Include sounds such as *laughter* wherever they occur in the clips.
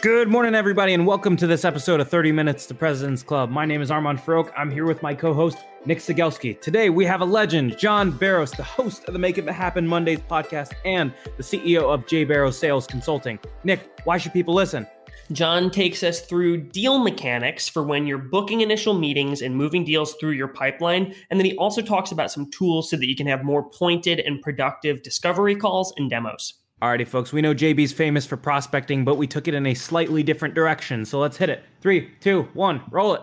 Good morning, everybody, and welcome to this episode of 30 Minutes to President's Club. My name is Armand Farrokh. I'm here with my co host, Nick Cegelski. Today, we have a legend, John Barrows, the host of the Make It Happen Mondays podcast and the CEO of J. Barrows Sales Consulting. Nick, why should people listen? John takes us through deal mechanics for when you're booking initial meetings and moving deals through your pipeline. And then he also talks about some tools so that you can have more pointed and productive discovery calls and demos. Alrighty, folks, we know JB's famous for prospecting, but we took it in a slightly different direction. So let's hit it. Three, two, one, roll it.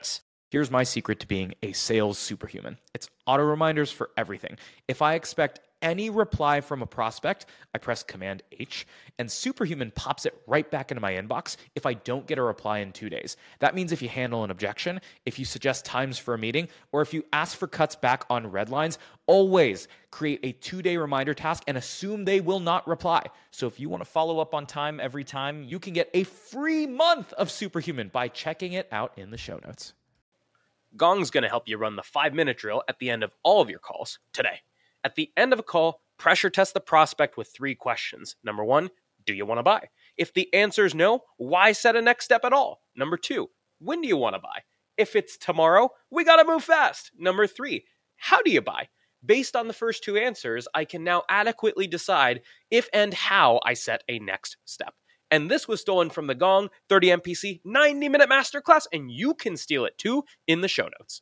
Here's my secret to being a sales superhuman it's auto reminders for everything. If I expect any reply from a prospect, I press Command H, and Superhuman pops it right back into my inbox if I don't get a reply in two days. That means if you handle an objection, if you suggest times for a meeting, or if you ask for cuts back on red lines, always create a two day reminder task and assume they will not reply. So if you want to follow up on time every time, you can get a free month of Superhuman by checking it out in the show notes. Gong's going to help you run the five minute drill at the end of all of your calls today. At the end of a call, pressure test the prospect with three questions. Number one, do you want to buy? If the answer is no, why set a next step at all? Number two, when do you want to buy? If it's tomorrow, we got to move fast. Number three, how do you buy? Based on the first two answers, I can now adequately decide if and how I set a next step. And this was stolen from the Gong 30 MPC 90 minute masterclass, and you can steal it too in the show notes.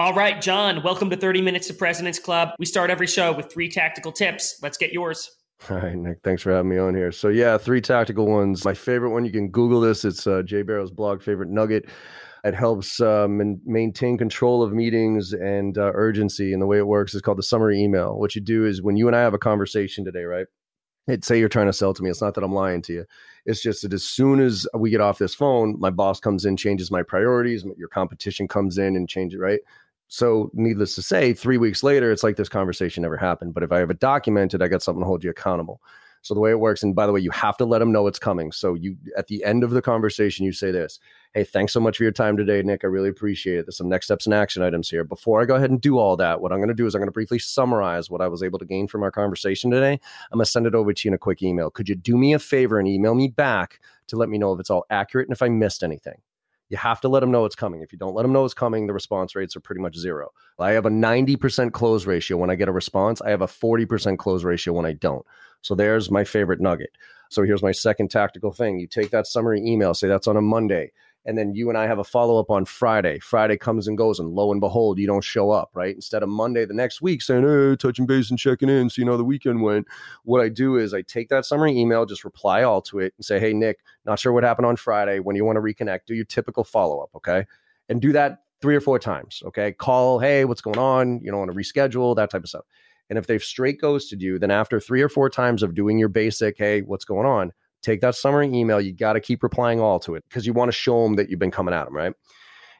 All right, John, welcome to 30 Minutes to President's Club. We start every show with three tactical tips. Let's get yours. All right, Nick, thanks for having me on here. So, yeah, three tactical ones. My favorite one, you can Google this. It's uh, J Barrows blog, favorite nugget. It helps um, maintain control of meetings and uh, urgency. And the way it works is called the summary email. What you do is when you and I have a conversation today, right? It, say you're trying to sell to me. It's not that I'm lying to you. It's just that as soon as we get off this phone, my boss comes in, changes my priorities. Your competition comes in and changes, right? So, needless to say, three weeks later, it's like this conversation never happened. But if I have it documented, I got something to hold you accountable. So the way it works, and by the way, you have to let them know it's coming. So you at the end of the conversation, you say this: "Hey, thanks so much for your time today, Nick. I really appreciate it. There's some next steps and action items here. Before I go ahead and do all that, what I'm going to do is I'm going to briefly summarize what I was able to gain from our conversation today. I'm going to send it over to you in a quick email. Could you do me a favor and email me back to let me know if it's all accurate and if I missed anything?" You have to let them know it's coming. If you don't let them know it's coming, the response rates are pretty much zero. I have a 90% close ratio when I get a response. I have a 40% close ratio when I don't. So there's my favorite nugget. So here's my second tactical thing. You take that summary email, say that's on a Monday and then you and I have a follow up on Friday. Friday comes and goes, and lo and behold, you don't show up, right? Instead of Monday the next week saying, hey, touching base and checking in, you know the weekend went. What I do is I take that summary email, just reply all to it and say, hey, Nick, not sure what happened on Friday. When you want to reconnect, do your typical follow up, okay? And do that three or four times, okay? Call, hey, what's going on? You don't want to reschedule, that type of stuff. And if they've straight ghosted you, then after three or four times of doing your basic, hey, what's going on? Take that summary email. You got to keep replying all to it because you want to show them that you've been coming at them, right?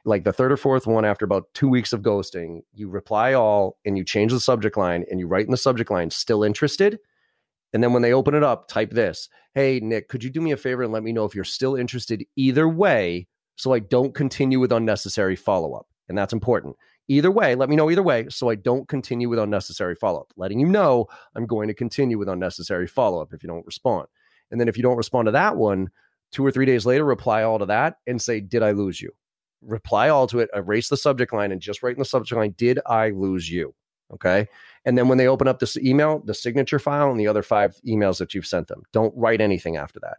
Like the third or fourth one, after about two weeks of ghosting, you reply all and you change the subject line and you write in the subject line, still interested. And then when they open it up, type this Hey, Nick, could you do me a favor and let me know if you're still interested either way so I don't continue with unnecessary follow up? And that's important. Either way, let me know either way so I don't continue with unnecessary follow up. Letting you know I'm going to continue with unnecessary follow up if you don't respond. And then if you don't respond to that one, two or three days later, reply all to that and say, Did I lose you? Reply all to it, erase the subject line, and just write in the subject line, Did I lose you? Okay. And then when they open up this email, the signature file and the other five emails that you've sent them, don't write anything after that.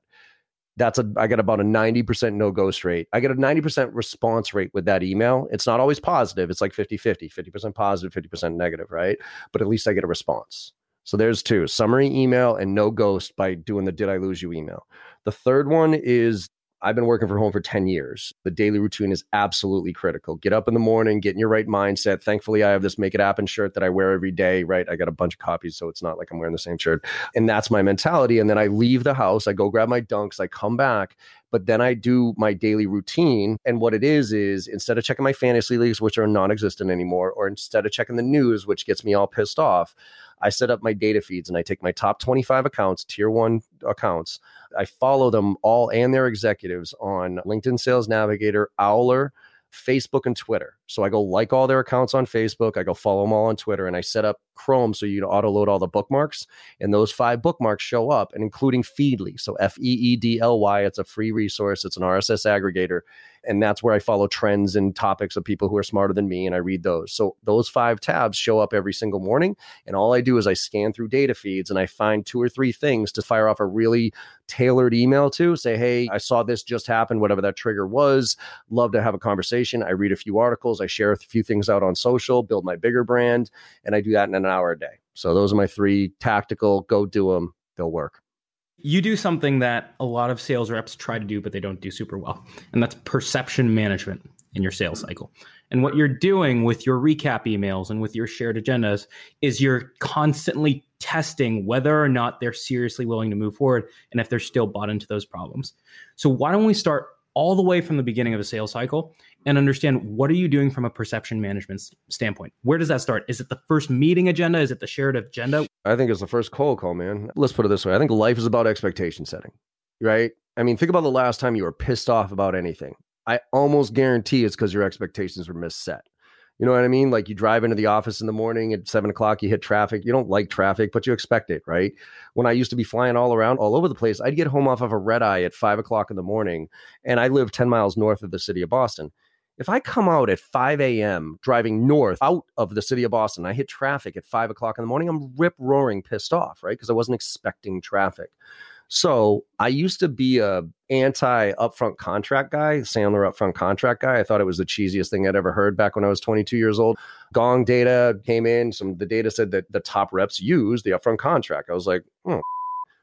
That's a, I get about a 90% no ghost rate. I get a 90% response rate with that email. It's not always positive. It's like 50 50, 50% positive, 50% negative, right? But at least I get a response. So there's two summary email and no ghost by doing the did I lose you email. The third one is I've been working from home for 10 years. The daily routine is absolutely critical. Get up in the morning, get in your right mindset. Thankfully, I have this Make It Happen shirt that I wear every day, right? I got a bunch of copies, so it's not like I'm wearing the same shirt. And that's my mentality. And then I leave the house, I go grab my dunks, I come back, but then I do my daily routine. And what it is, is instead of checking my fantasy leagues, which are non existent anymore, or instead of checking the news, which gets me all pissed off, I set up my data feeds and I take my top 25 accounts, tier one accounts. I follow them all and their executives on LinkedIn Sales Navigator, Owler, Facebook, and Twitter. So I go like all their accounts on Facebook. I go follow them all on Twitter, and I set up Chrome so you can auto load all the bookmarks. And those five bookmarks show up, and including Feedly. So F E E D L Y. It's a free resource. It's an RSS aggregator, and that's where I follow trends and topics of people who are smarter than me, and I read those. So those five tabs show up every single morning, and all I do is I scan through data feeds and I find two or three things to fire off a really tailored email to. Say, hey, I saw this just happen, whatever that trigger was. Love to have a conversation. I read a few articles. I share a few things out on social, build my bigger brand, and I do that in an hour a day. So those are my three tactical. Go do them; they'll work. You do something that a lot of sales reps try to do, but they don't do super well, and that's perception management in your sales mm-hmm. cycle. And what you're doing with your recap emails and with your shared agendas is you're constantly testing whether or not they're seriously willing to move forward and if they're still bought into those problems. So why don't we start all the way from the beginning of a sales cycle and understand what are you doing from a perception management standpoint? Where does that start? Is it the first meeting agenda? Is it the shared agenda? I think it's the first cold call man. Let's put it this way. I think life is about expectation setting right? I mean think about the last time you were pissed off about anything. I almost guarantee it's because your expectations were misset. You know what I mean? Like you drive into the office in the morning at seven o'clock, you hit traffic. You don't like traffic, but you expect it, right? When I used to be flying all around, all over the place, I'd get home off of a red eye at five o'clock in the morning, and I live 10 miles north of the city of Boston. If I come out at 5 a.m. driving north out of the city of Boston, I hit traffic at five o'clock in the morning, I'm rip roaring pissed off, right? Because I wasn't expecting traffic. So I used to be a anti upfront contract guy, Sandler upfront contract guy. I thought it was the cheesiest thing I'd ever heard back when I was 22 years old. Gong data came in. Some the data said that the top reps use the upfront contract. I was like, oh.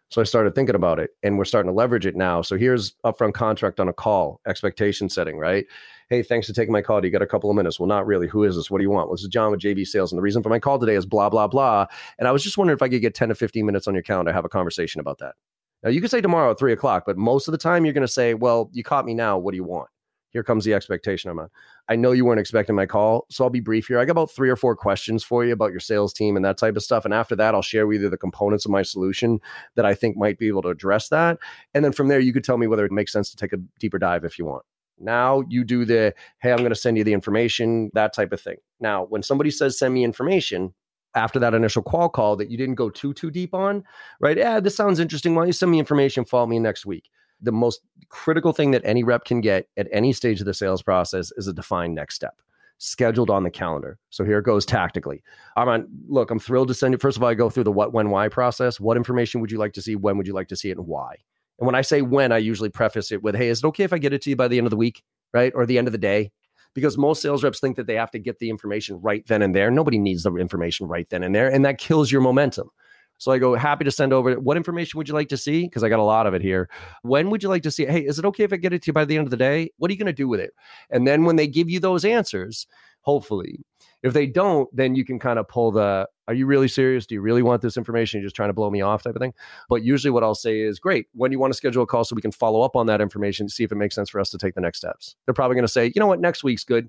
So I started thinking about it, and we're starting to leverage it now. So here's upfront contract on a call, expectation setting, right? Hey, thanks for taking my call. Do you got a couple of minutes? Well, not really. Who is this? What do you want? Well, this is John with JB Sales, and the reason for my call today is blah blah blah. And I was just wondering if I could get 10 to 15 minutes on your calendar have a conversation about that. Now, you can say tomorrow at three o'clock, but most of the time you're going to say, well, you caught me now. What do you want? Here comes the expectation I'm on. I know you weren't expecting my call, so I'll be brief here. I got about three or four questions for you about your sales team and that type of stuff. And after that, I'll share with you the components of my solution that I think might be able to address that. And then from there, you could tell me whether it makes sense to take a deeper dive if you want. Now you do the, hey, I'm going to send you the information, that type of thing. Now, when somebody says send me information, after that initial qual call that you didn't go too too deep on, right? Yeah, this sounds interesting. Why don't you send me information? Follow me next week. The most critical thing that any rep can get at any stage of the sales process is a defined next step scheduled on the calendar. So here it goes tactically. I'm on, look, I'm thrilled to send you. First of all, I go through the what, when, why process. What information would you like to see? When would you like to see it and why? And when I say when, I usually preface it with, hey, is it okay if I get it to you by the end of the week? Right. Or the end of the day? because most sales reps think that they have to get the information right then and there. Nobody needs the information right then and there, and that kills your momentum. So I go, happy to send over. What information would you like to see? Because I got a lot of it here. When would you like to see it? Hey, is it okay if I get it to you by the end of the day? What are you going to do with it? And then when they give you those answers, hopefully, if they don't, then you can kind of pull the, are you really serious? Do you really want this information? You're just trying to blow me off type of thing. But usually what I'll say is, great, when you want to schedule a call so we can follow up on that information, see if it makes sense for us to take the next steps. They're probably going to say, you know what, next week's good.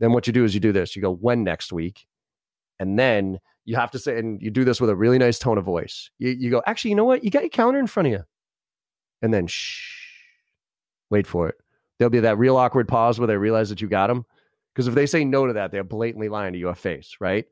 Then what you do is you do this. You go, when next week? And then you have to say, and you do this with a really nice tone of voice. You, you go, actually, you know what? You got your calendar in front of you. And then shh, wait for it. There'll be that real awkward pause where they realize that you got them Because if they say no to that, they're blatantly lying to your face, right?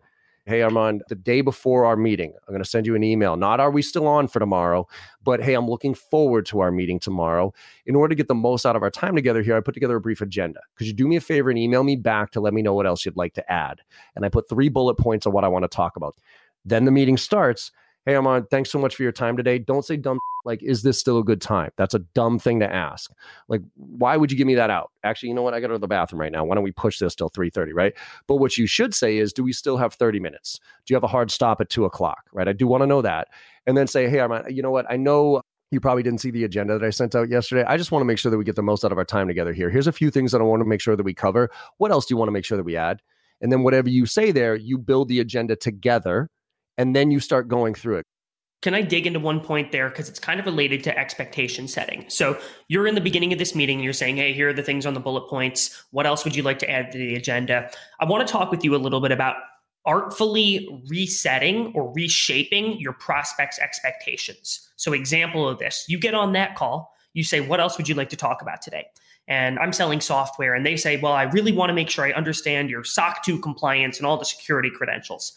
Hey, Armand, the day before our meeting, I'm going to send you an email. Not are we still on for tomorrow, but hey, I'm looking forward to our meeting tomorrow. In order to get the most out of our time together here, I put together a brief agenda. Could you do me a favor and email me back to let me know what else you'd like to add? And I put three bullet points on what I want to talk about. Then the meeting starts. Hey, Armand, thanks so much for your time today. Don't say dumb like is this still a good time that's a dumb thing to ask like why would you give me that out actually you know what i got to go to the bathroom right now why don't we push this till 3.30 right but what you should say is do we still have 30 minutes do you have a hard stop at 2 o'clock right i do want to know that and then say hey Armand, you know what i know you probably didn't see the agenda that I sent out yesterday. I just want to make sure that we get the most out of our time together here. Here's a few things that I want to make sure that we cover. What else do you want to make sure that we add? And then whatever you say there, you build the agenda together and then you start going through it. Can I dig into one point there? Because it's kind of related to expectation setting. So you're in the beginning of this meeting and you're saying, hey, here are the things on the bullet points. What else would you like to add to the agenda? I want to talk with you a little bit about artfully resetting or reshaping your prospects' expectations. So, example of this you get on that call, you say, What else would you like to talk about today? And I'm selling software, and they say, Well, I really want to make sure I understand your SOC 2 compliance and all the security credentials.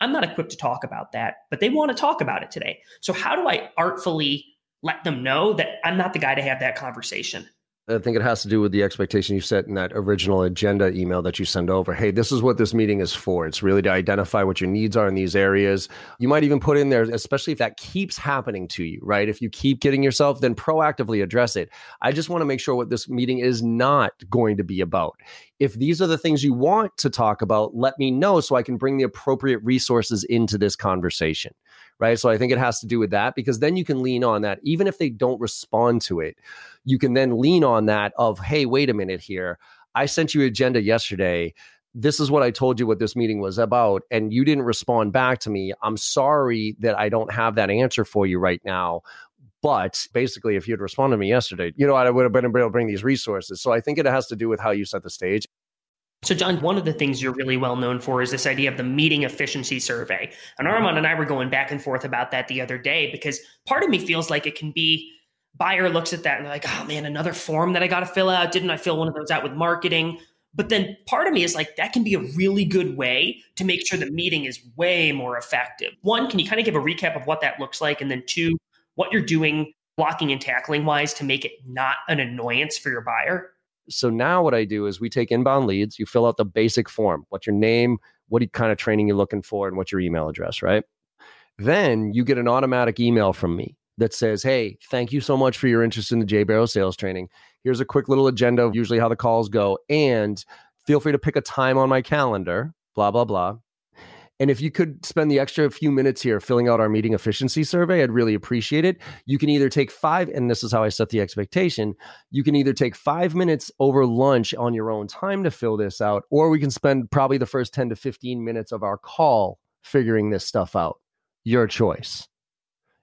I'm not equipped to talk about that, but they want to talk about it today. So, how do I artfully let them know that I'm not the guy to have that conversation? I think it has to do with the expectation you set in that original agenda email that you send over. Hey, this is what this meeting is for. It's really to identify what your needs are in these areas. You might even put in there, especially if that keeps happening to you, right? If you keep getting yourself, then proactively address it. I just want to make sure what this meeting is not going to be about. If these are the things you want to talk about, let me know so I can bring the appropriate resources into this conversation right? So I think it has to do with that because then you can lean on that. Even if they don't respond to it, you can then lean on that of, hey, wait a minute here. I sent you agenda yesterday. This is what I told you what this meeting was about, and you didn't respond back to me. I'm sorry that I don't have that answer for you right now. But basically, if you'd responded to me yesterday, you know, what I would have been able to bring these resources. So I think it has to do with how you set the stage. So, John, one of the things you're really well known for is this idea of the meeting efficiency survey. And Armand and I were going back and forth about that the other day because part of me feels like it can be buyer looks at that and they're like, oh man, another form that I got to fill out. Didn't I fill one of those out with marketing? But then part of me is like, that can be a really good way to make sure the meeting is way more effective. One, can you kind of give a recap of what that looks like? And then two, what you're doing blocking and tackling wise to make it not an annoyance for your buyer? So now what I do is we take inbound leads, you fill out the basic form, what's your name, what kind of training you're looking for, and what's your email address, right? Then you get an automatic email from me that says, Hey, thank you so much for your interest in the J Barrow sales training. Here's a quick little agenda of usually how the calls go. And feel free to pick a time on my calendar, blah, blah, blah. And if you could spend the extra few minutes here filling out our meeting efficiency survey, I'd really appreciate it. You can either take five, and this is how I set the expectation. You can either take five minutes over lunch on your own time to fill this out, or we can spend probably the first 10 to 15 minutes of our call figuring this stuff out. Your choice.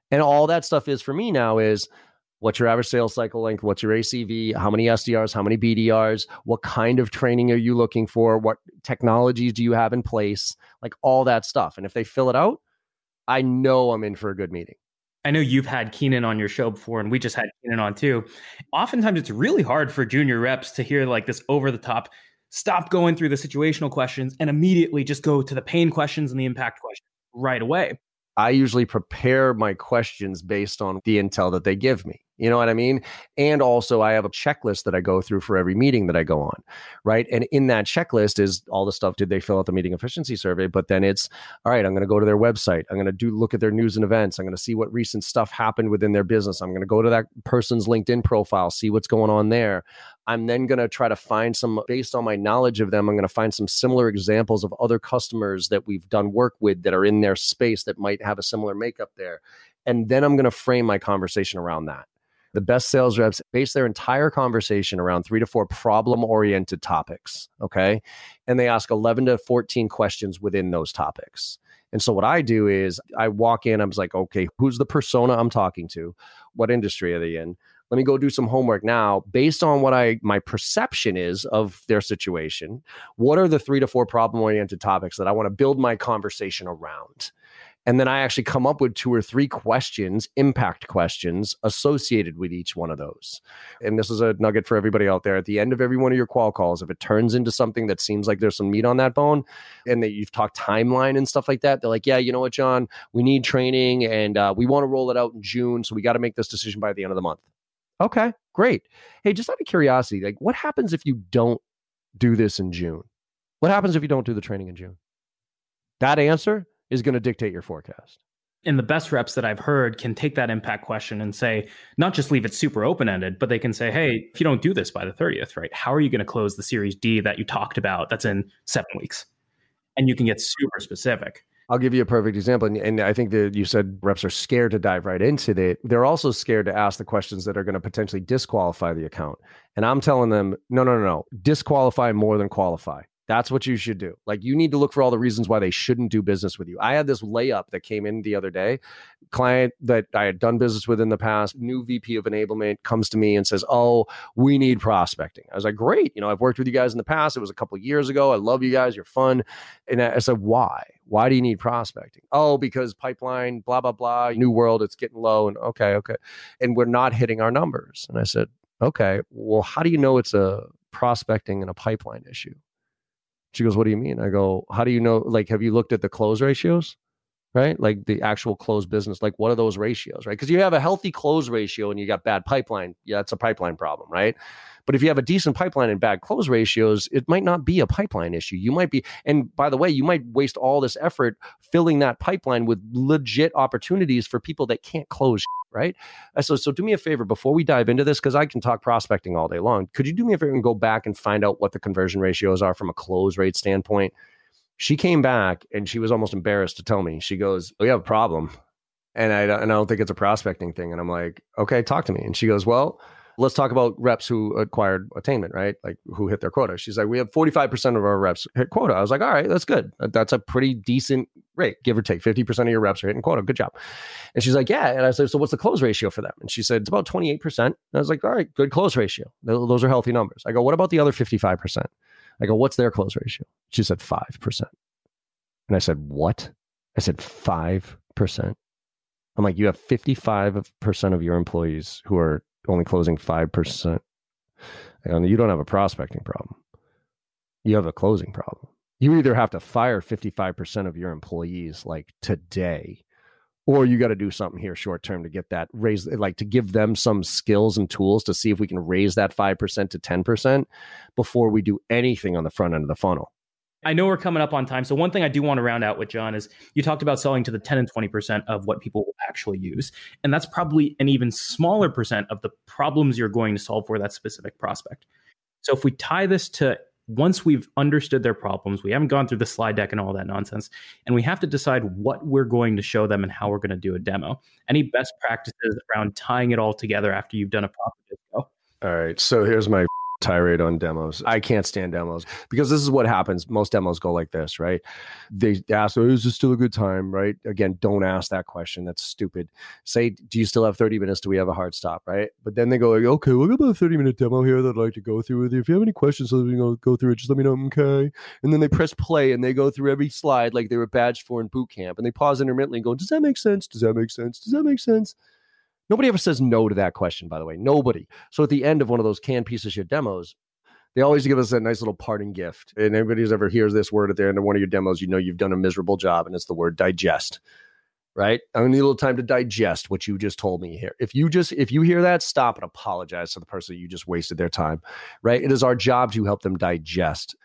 And all that stuff is for me now is What's your average sales cycle length? What's your ACV? How many SDRs? How many BDRs? What kind of training are you looking for? What technologies do you have in place? Like all that stuff. And if they fill it out, I know I'm in for a good meeting. I know you've had Keenan on your show before, and we just had Keenan on too. Oftentimes, it's really hard for junior reps to hear like this over the top, stop going through the situational questions and immediately just go to the pain questions and the impact questions right away. I usually prepare my questions based on the intel that they give me. You know what I mean? And also, I have a checklist that I go through for every meeting that I go on, right? And in that checklist is all the stuff. Did they fill out the meeting efficiency survey? But then it's all right. I'm going to go to their website. I'm going to do look at their news and events. I'm going to see what recent stuff happened within their business. I'm going to go to that person's LinkedIn profile, see what's going on there. I'm then going to try to find some, based on my knowledge of them, I'm going to find some similar examples of other customers that we've done work with that are in their space that might have a similar makeup there. And then I'm going to frame my conversation around that. The best sales reps base their entire conversation around three to four problem oriented topics. Okay. And they ask 11 to 14 questions within those topics. And so what I do is I walk in, I'm like, okay, who's the persona I'm talking to? What industry are they in? Let me go do some homework now based on what i my perception is of their situation what are the three to four problem oriented topics that i want to build my conversation around And then I actually come up with two or three questions, impact questions associated with each one of those. And this is a nugget for everybody out there. At the end of every one of your qual calls, if it turns into something that seems like there's some meat on that bone and that you've talked timeline and stuff like that, they're like, yeah, you know what, John, we need training and uh, we want to roll it out in June. So we got to make this decision by the end of the month. Okay, great. Hey, just out of curiosity, like what happens if you don't do this in June? What happens if you don't do the training in June? That answer is going to dictate your forecast. And the best reps that I've heard can take that impact question and say, not just leave it super open ended, but they can say, hey, if you don't do this by the 30th, right, how are you going to close the Series D that you talked about that's in seven weeks? And you can get super specific. I'll give you a perfect example. And, and, I think that you said reps are scared to dive right into it. They're also scared to ask the questions that are going to potentially disqualify the account. And I'm telling them, no, no, no, no. Disqualify more than qualify. That's what you should do. Like you need to look for all the reasons why they shouldn't do business with you. I had this layup that came in the other day. Client that I had done business with in the past, new VP of enablement comes to me and says, "Oh, we need prospecting." I was like, "Great, you know, I've worked with you guys in the past. It was a couple years ago. I love you guys. You're fun." And I said, "Why? Why do you need prospecting?" Oh, because pipeline, blah blah blah, new world, it's getting low, and okay, okay, and we're not hitting our numbers. And I said, "Okay, well, how do you know it's a prospecting and a pipeline issue?" She goes, What do you mean? I go, How do you know? Like, have you looked at the close ratios? Right? Like the actual close business. Like, what are those ratios? Right? Because you have a healthy close ratio and you got bad pipeline. Yeah, it's a pipeline problem, right? But if you have a decent pipeline and bad close ratios, it might not be a pipeline issue. You might be, and by the way, you might waste all this effort filling that pipeline with legit opportunities for people that can't close right? Uh, so, so do me a favor before we dive into this, because I can talk prospecting all day long. Could you do me a favor and go back and find out what the conversion ratios are from a close rate standpoint? She came back and she was almost embarrassed to tell me. She goes, oh, "We have a problem," and I and I don't think it's a prospecting thing. And I'm like, "Okay, talk to me." And she goes, "Well." let's talk about reps who acquired attainment, right? Like who hit their quota. She's like, we have 45% of our reps hit quota. I was like, all right, that's good. That's a pretty decent rate, give or take. 50% of your reps are hitting quota. Good job. And she's like, yeah. And I said, so what's the close ratio for them? And she said, it's about 28%. And I was like, all right, good close ratio. Those are healthy numbers. I go, what about the other 55%? I go, what's their close ratio? She said 5%. And I said, what? I said 5%. I'm like, you have 55% of your employees who are only closing 5%. And you don't have a prospecting problem. You have a closing problem. You either have to fire 55% of your employees like today, or you got to do something here short term to get that raise, like to give them some skills and tools to see if we can raise that 5% to 10% before we do anything on the front end of the funnel. I know we're coming up on time. So one thing I do want to round out with John is you talked about selling to the 10 and 20% of what people will actually use. And that's probably an even smaller percent of the problems you're going to solve for that specific prospect. So if we tie this to once we've understood their problems, we haven't gone through the slide deck and all that nonsense, and we have to decide what we're going to show them and how we're going to do a demo. Any best practices around tying it all together after you've done a proper disco? All right. So here's my tirade on demos. I can't stand demos because this is what happens. Most demos go like this, right? They ask, oh, is this still a good time? Right? Again, don't ask that question. That's stupid. Say, do you still have 30 minutes? Do we have a hard stop? Right? But then they go, like, okay, we'll go about a 30 minute demo here that I'd like to go through with you. If you have any questions, let me know, go through it. Just let me know. Okay. And then they press play and they go through every slide like they were badged for in boot camp. And they pause intermittently and go, does that make sense? Does that make sense? Does that make sense? Nobody ever says no to that question, by the way. Nobody. So at the end of one of those canned piece of shit demos, they always give us a nice little parting gift. And anybody who's ever hears this word at the end of one of your demos, you know you've done a miserable job, and it's the word digest. Right? I need a little time to digest what you just told me here. If you just if you hear that, stop and apologize to the person you just wasted their time. Right? It is our job to help them digest.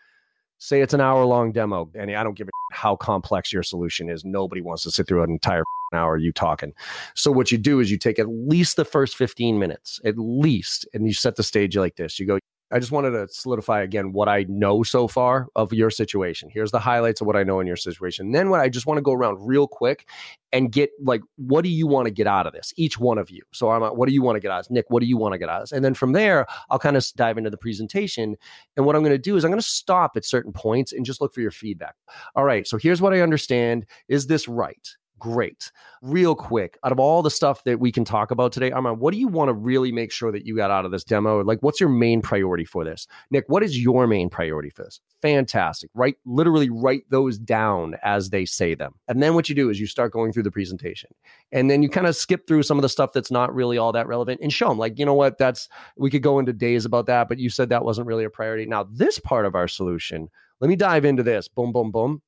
Say it's an hour long demo, and I don't give a how complex your solution is. Nobody wants to sit through an entire hour you talking. So what you do is you take at least the first 15 minutes, at least, and you set the stage like this. You go, I just wanted to solidify again what I know so far of your situation. Here's the highlights of what I know in your situation. And then what I just want to go around real quick and get like, what do you want to get out of this? Each one of you. So I'm, what do you want to get out of this? Nick, what do you want to get out of this? And then from there, I'll kind of dive into the presentation. And what I'm going to do is I'm going to stop at certain points and just look for your feedback. All right. So here's what I understand. Is this right? Great. Real quick, out of all the stuff that we can talk about today, Armand, what do you want to really make sure that you got out of this demo? Like, what's your main priority for this? Nick, what is your main priority for this? Fantastic. Right? Literally write those down as they say them. And then what you do is you start going through the presentation. And then you kind of skip through some of the stuff that's not really all that relevant and show them, like, you know what, that's, we could go into days about that, but you said that wasn't really a priority. Now, this part of our solution, let me dive into this. Boom, boom, boom.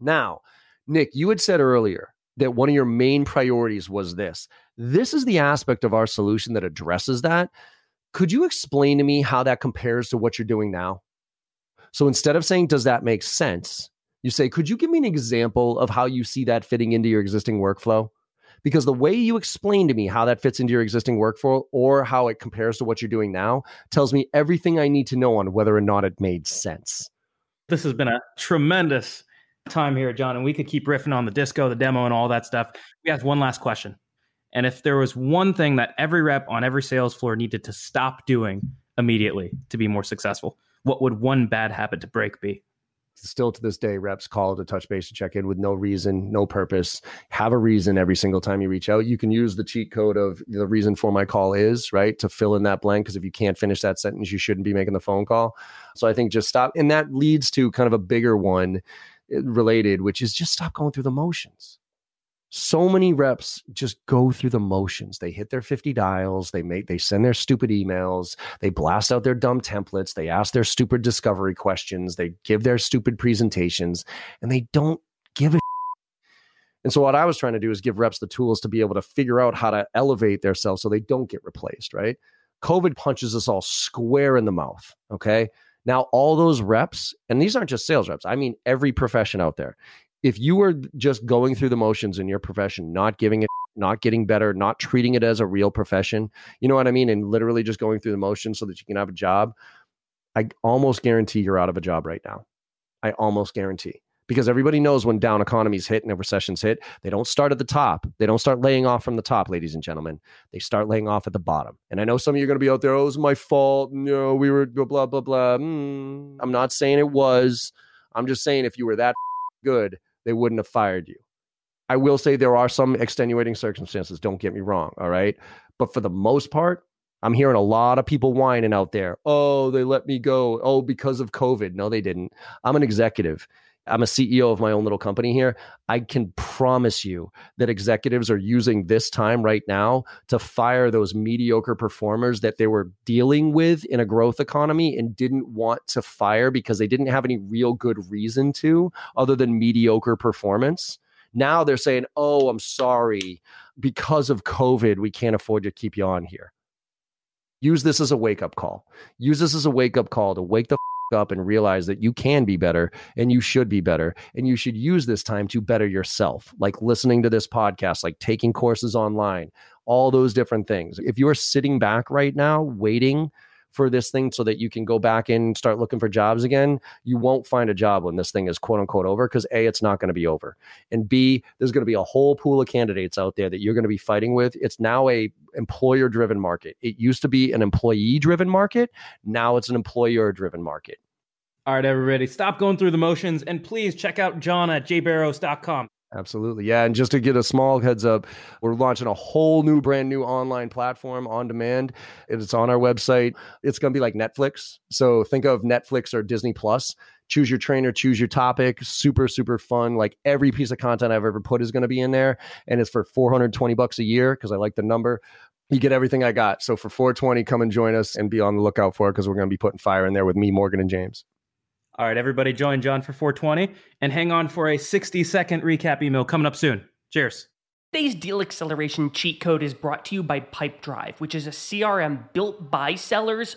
Now, Nick, you had said earlier that one of your main priorities was this. This is the aspect of our solution that addresses that. Could you explain to me how that compares to what you're doing now? So instead of saying, does that make sense? You say, could you give me an example of how you see that fitting into your existing workflow? Because the way you explain to me how that fits into your existing workflow or how it compares to what you're doing now tells me everything I need to know on whether or not it made sense. This has been a tremendous time here, John, and we could keep riffing on the disco, the demo, and all that stuff. We have one last question. And if there was one thing that every rep on every sales floor needed to stop doing immediately to be more successful, what would one bad habit to break be? Still to this day, reps call to touch base to check in with no reason, no purpose. Have a reason every single time you reach out. You can use the cheat code of the reason for my call is, right? To fill in that blank. Because if you can't finish that sentence, you shouldn't be making the phone call. So I think just stop. And that leads to kind of a bigger one related, which is just stop going through the motions. So many reps just go through the motions. They hit their 50 dials, they make they send their stupid emails, they blast out their dumb templates, they ask their stupid discovery questions, they give their stupid presentations, and they don't give a *laughs* and so what I was trying to do is give reps the tools to be able to figure out how to elevate themselves so they don't get replaced, right? COVID punches us all square in the mouth, okay? Now, all those reps, and these aren't just sales reps, I mean, every profession out there. If you were just going through the motions in your profession, not giving it, not getting better, not treating it as a real profession, you know what I mean? And literally just going through the motions so that you can have a job, I almost guarantee you're out of a job right now. I almost guarantee because everybody knows when down economies hit and recessions hit, they don't start at the top. They don't start laying off from the top, ladies and gentlemen. They start laying off at the bottom. And I know some of you are going to be out there, oh, it was my fault. No, we were blah, blah, blah. Mm, I'm not saying it was. I'm just saying if you were that *laughs* good, they wouldn't have fired you. I will say there are some extenuating circumstances. Don't get me wrong. All right. But for the most part, I'm hearing a lot of people whining out there. Oh, they let me go. Oh, because of COVID. No, they didn't. I'm an executive. I'm a CEO of my own little company here. I can promise you that executives are using this time right now to fire those mediocre performers that they were dealing with in a growth economy and didn't want to fire because they didn't have any real good reason to other than mediocre performance. Now they're saying, oh, I'm sorry. Because of COVID, we can't afford to keep you on here. Use this as a wake up call. Use this as a wake up call to wake the up and realize that you can be better and you should be better and you should use this time to better yourself like listening to this podcast like taking courses online all those different things if you're sitting back right now waiting for this thing so that you can go back and start looking for jobs again, you won't find a job when this thing is quote unquote over because A, it's not going to be over. And B, there's going to be a whole pool of candidates out there that you're going to be fighting with. It's now a employer driven market. It used to be an employee driven market. Now it's an employer driven market. All right, everybody, stop going through the motions and please check out John at jbarrows.com. Absolutely. Yeah. And just to get a small heads up, we're launching a whole new, brand new online platform on demand. It's on our website. It's going to be like Netflix. So think of Netflix or Disney Plus. Choose your trainer, choose your topic. Super, super fun. Like every piece of content I've ever put is going to be in there. And it's for 420 bucks a year because I like the number. You get everything I got. So for 420, come and join us and be on the lookout for it because we're going to be putting fire in there with me, Morgan, and James. All right, everybody join John for 420 and hang on for a 60 second recap email coming up soon. Cheers. Today's deal acceleration cheat code is brought to you by Pipedrive, which is a CRM built by sellers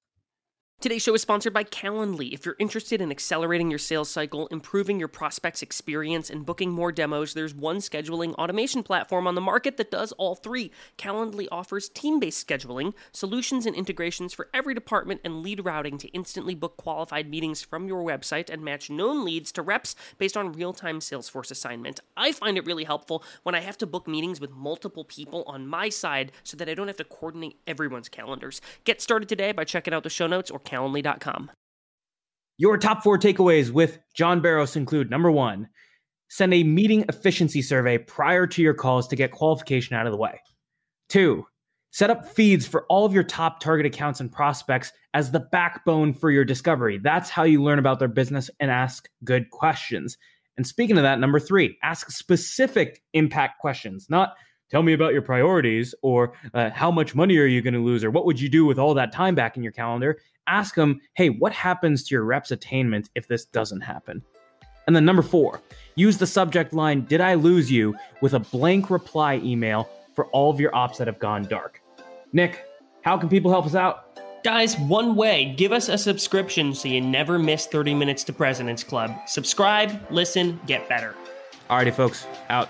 Today's show is sponsored by Calendly. If you're interested in accelerating your sales cycle, improving your prospects' experience, and booking more demos, there's one scheduling automation platform on the market that does all three. Calendly offers team based scheduling, solutions and integrations for every department, and lead routing to instantly book qualified meetings from your website and match known leads to reps based on real time Salesforce assignment. I find it really helpful when I have to book meetings with multiple people on my side so that I don't have to coordinate everyone's calendars. Get started today by checking out the show notes or calendly.com. Your top four takeaways with John Barrows include number one, send a meeting efficiency survey prior to your calls to get qualification out of the way. Two, set up feeds for all of your top target accounts and prospects as the backbone for your discovery. That's how you learn about their business and ask good questions. And speaking of that, number three, ask specific impact questions, not tell me about your priorities or uh, how much money are you going to lose or what would you do with all that time back in your calendar ask them, hey, what happens to your rep's attainment if this doesn't happen? And then number four, use the subject line, Did I lose you? with a blank reply email for all of your ops that have gone dark. Nick, how can people help us out? Guys, one way give us a subscription so you never miss 30 Minutes to President's Club. Subscribe, listen, get better. Alrighty, folks, out.